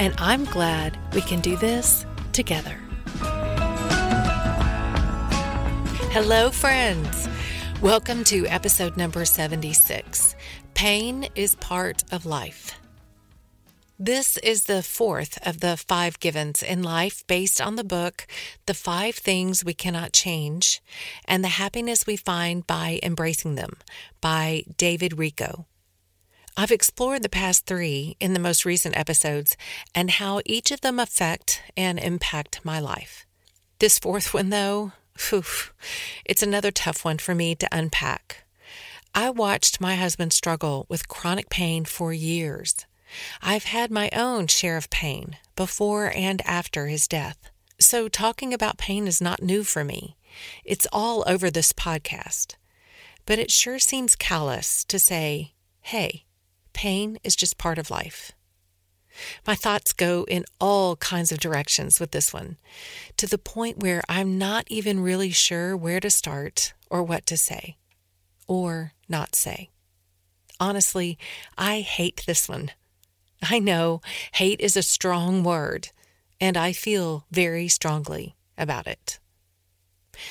and I'm glad we can do this together. Hello, friends. Welcome to episode number 76 Pain is Part of Life. This is the fourth of the five givens in life based on the book The Five Things We Cannot Change and the Happiness We Find by Embracing Them by David Richo. I've explored the past three in the most recent episodes and how each of them affect and impact my life. This fourth one, though, whew, it's another tough one for me to unpack. I watched my husband struggle with chronic pain for years. I've had my own share of pain before and after his death. So, talking about pain is not new for me. It's all over this podcast. But it sure seems callous to say, hey, Pain is just part of life. My thoughts go in all kinds of directions with this one, to the point where I'm not even really sure where to start or what to say or not say. Honestly, I hate this one. I know hate is a strong word, and I feel very strongly about it.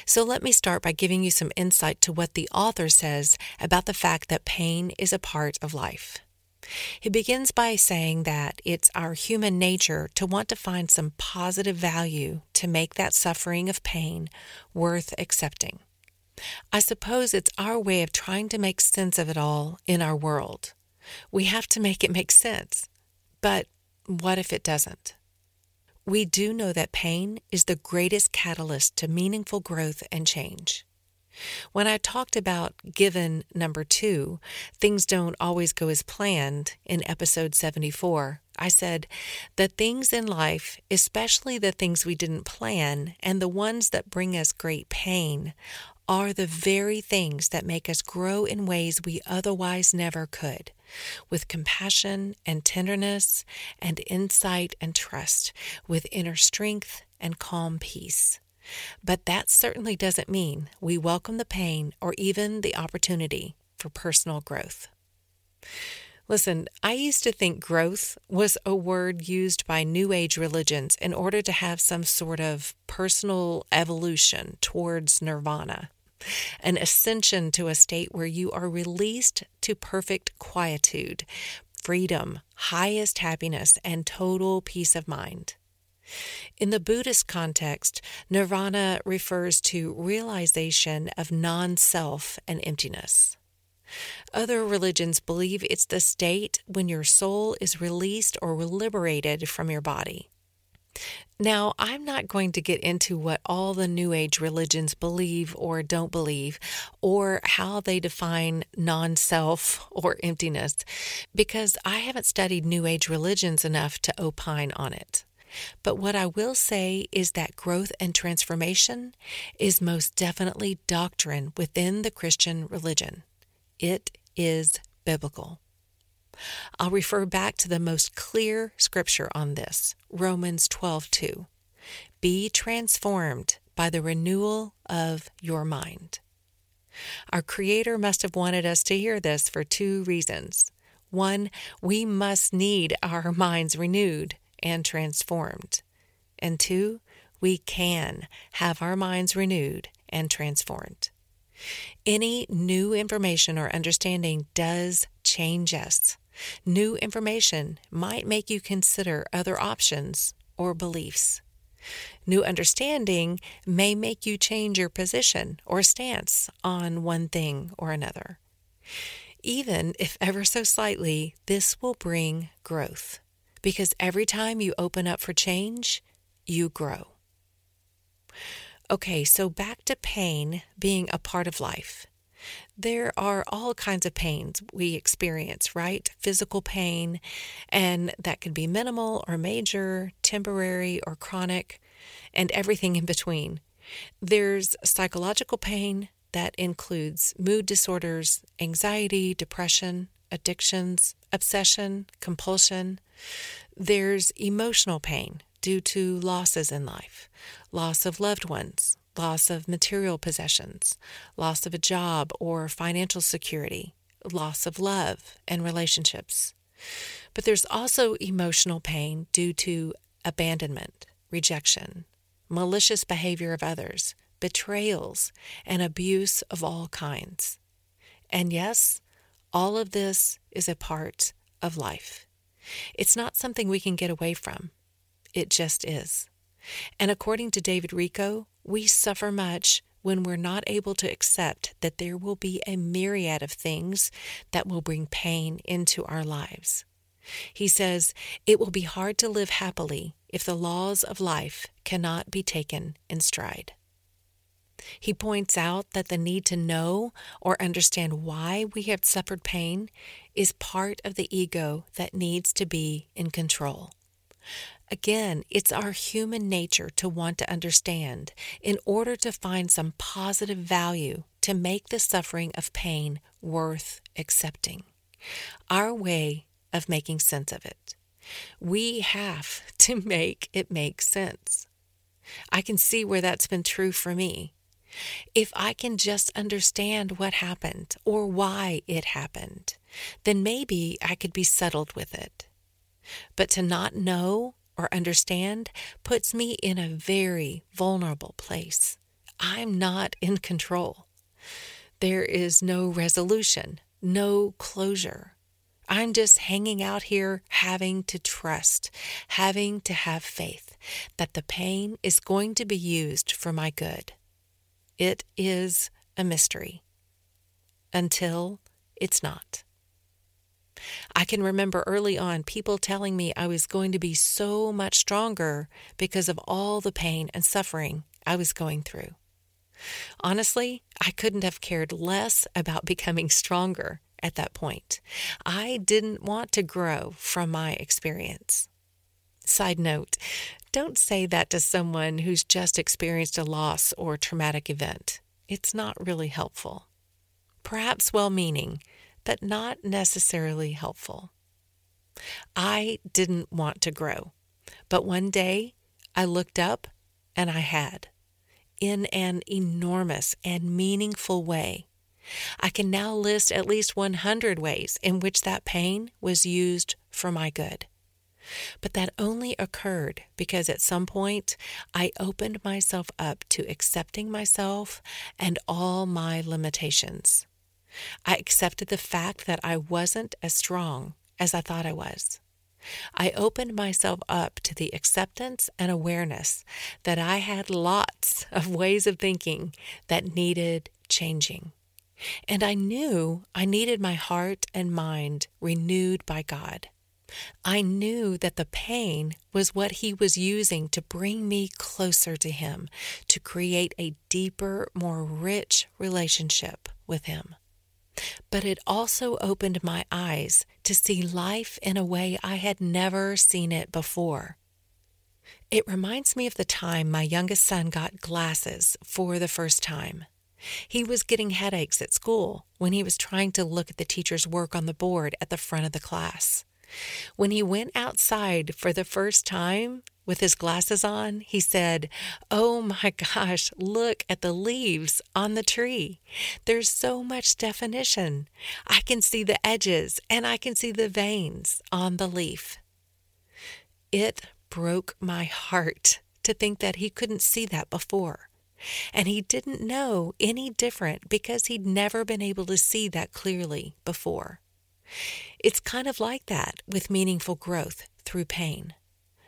So let me start by giving you some insight to what the author says about the fact that pain is a part of life. He begins by saying that it's our human nature to want to find some positive value to make that suffering of pain worth accepting. I suppose it's our way of trying to make sense of it all in our world. We have to make it make sense. But what if it doesn't? We do know that pain is the greatest catalyst to meaningful growth and change. When I talked about given number two, things don't always go as planned in episode 74, I said the things in life, especially the things we didn't plan and the ones that bring us great pain, are the very things that make us grow in ways we otherwise never could, with compassion and tenderness and insight and trust, with inner strength and calm peace. But that certainly doesn't mean we welcome the pain or even the opportunity for personal growth. Listen, I used to think growth was a word used by New Age religions in order to have some sort of personal evolution towards nirvana, an ascension to a state where you are released to perfect quietude, freedom, highest happiness, and total peace of mind. In the Buddhist context, nirvana refers to realization of non self and emptiness. Other religions believe it's the state when your soul is released or liberated from your body. Now, I'm not going to get into what all the New Age religions believe or don't believe, or how they define non self or emptiness, because I haven't studied New Age religions enough to opine on it. But what I will say is that growth and transformation is most definitely doctrine within the Christian religion. It is biblical. I'll refer back to the most clear scripture on this, Romans 12:2. Be transformed by the renewal of your mind. Our Creator must have wanted us to hear this for two reasons. One, we must need our minds renewed and transformed. And two, we can have our minds renewed and transformed. Any new information or understanding does change us. New information might make you consider other options or beliefs. New understanding may make you change your position or stance on one thing or another. Even if ever so slightly, this will bring growth because every time you open up for change, you grow. Okay, so back to pain being a part of life. There are all kinds of pains we experience, right? Physical pain, and that can be minimal or major, temporary or chronic, and everything in between. There's psychological pain that includes mood disorders, anxiety, depression, addictions, obsession, compulsion. There's emotional pain due to losses in life, loss of loved ones, loss of material possessions, loss of a job or financial security, loss of love and relationships. But there's also emotional pain due to abandonment, rejection, malicious behavior of others, betrayals, and abuse of all kinds. And yes, all of this is a part of life. It's not something we can get away from. It just is. And according to David Richo, we suffer much when we're not able to accept that there will be a myriad of things that will bring pain into our lives. He says, It will be hard to live happily if the laws of life cannot be taken in stride. He points out that the need to know or understand why we have suffered pain is part of the ego that needs to be in control. Again, it's our human nature to want to understand in order to find some positive value to make the suffering of pain worth accepting. Our way of making sense of it. We have to make it make sense. I can see where that's been true for me. If I can just understand what happened or why it happened, then maybe I could be settled with it. But to not know or understand puts me in a very vulnerable place. I'm not in control. There is no resolution, no closure. I'm just hanging out here having to trust, having to have faith that the pain is going to be used for my good. It is a mystery until it's not. I can remember early on people telling me I was going to be so much stronger because of all the pain and suffering I was going through. Honestly, I couldn't have cared less about becoming stronger at that point. I didn't want to grow from my experience. Side note don't say that to someone who's just experienced a loss or traumatic event. It's not really helpful. Perhaps well meaning, but not necessarily helpful. I didn't want to grow, but one day I looked up and I had, in an enormous and meaningful way. I can now list at least 100 ways in which that pain was used for my good. But that only occurred because at some point I opened myself up to accepting myself and all my limitations. I accepted the fact that I wasn't as strong as I thought I was. I opened myself up to the acceptance and awareness that I had lots of ways of thinking that needed changing. And I knew I needed my heart and mind renewed by God. I knew that the pain was what He was using to bring me closer to Him, to create a deeper, more rich relationship with Him but it also opened my eyes to see life in a way I had never seen it before. It reminds me of the time my youngest son got glasses for the first time. He was getting headaches at school when he was trying to look at the teacher's work on the board at the front of the class. When he went outside for the first time with his glasses on, he said, Oh my gosh, look at the leaves on the tree. There's so much definition. I can see the edges and I can see the veins on the leaf. It broke my heart to think that he couldn't see that before. And he didn't know any different because he'd never been able to see that clearly before. It's kind of like that with meaningful growth through pain.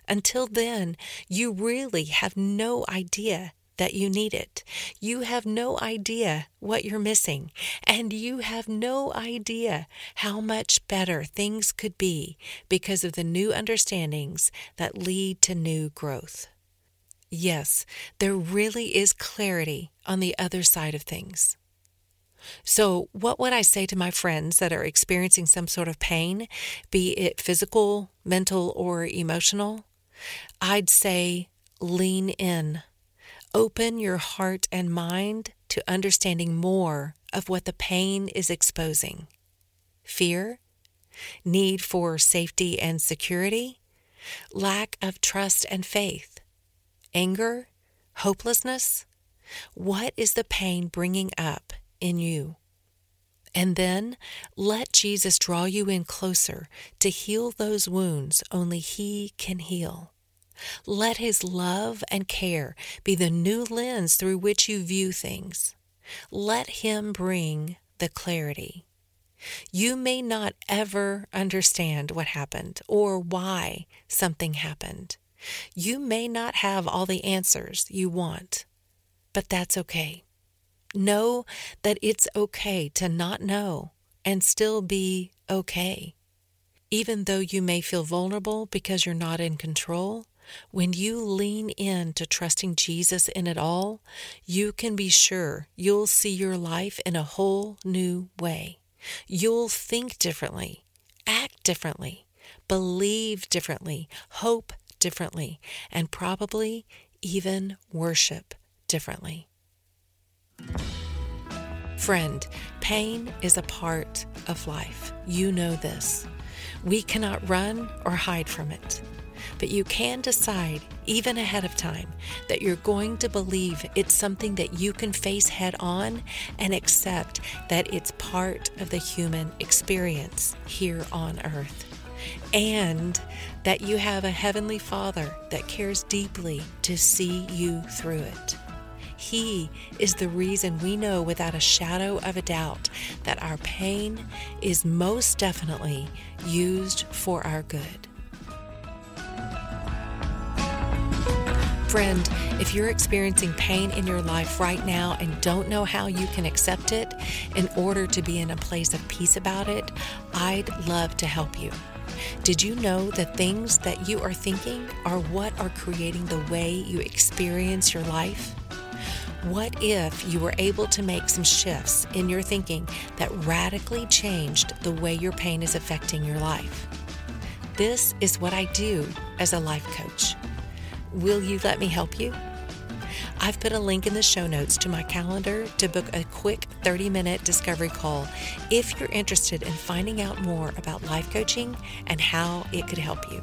Until then, you really have no idea that you need it. You have no idea what you're missing, and you have no idea how much better things could be because of the new understandings that lead to new growth. Yes, there really is clarity on the other side of things. So, what would I say to my friends that are experiencing some sort of pain, be it physical, mental, or emotional? I'd say lean in. Open your heart and mind to understanding more of what the pain is exposing. Fear, need for safety and security, lack of trust and faith, anger, hopelessness. What is the pain bringing up in you. And then let Jesus draw you in closer to heal those wounds only He can heal. Let His love and care be the new lens through which you view things. Let Him bring the clarity. You may not ever understand what happened or why something happened. You may not have all the answers you want, but that's okay. Know that it's okay to not know and still be okay. Even though you may feel vulnerable because you're not in control, when you lean in to trusting Jesus in it all, you can be sure you'll see your life in a whole new way. You'll think differently, act differently, believe differently, hope differently, and probably even worship differently. Friend, pain is a part of life. You know this. We cannot run or hide from it. But you can decide, even ahead of time, that you're going to believe it's something that you can face head on and accept that it's part of the human experience here on earth. And that you have a Heavenly Father that cares deeply to see you through it. He is the reason we know without a shadow of a doubt that our pain is most definitely used for our good. Friend, if you're experiencing pain in your life right now and don't know how you can accept it in order to be in a place of peace about it, I'd love to help you. Did you know the things that you are thinking are what are creating the way you experience your life? What if you were able to make some shifts in your thinking that radically changed the way your pain is affecting your life? This is what I do as a life coach. Will you let me help you? I've put a link in the show notes to my calendar to book a quick 30 minute discovery call if you're interested in finding out more about life coaching and how it could help you.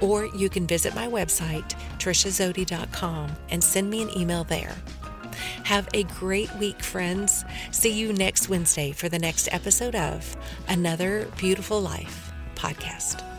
Or you can visit my website, triciazody.com, and send me an email there. Have a great week, friends. See you next Wednesday for the next episode of Another Beautiful Life podcast.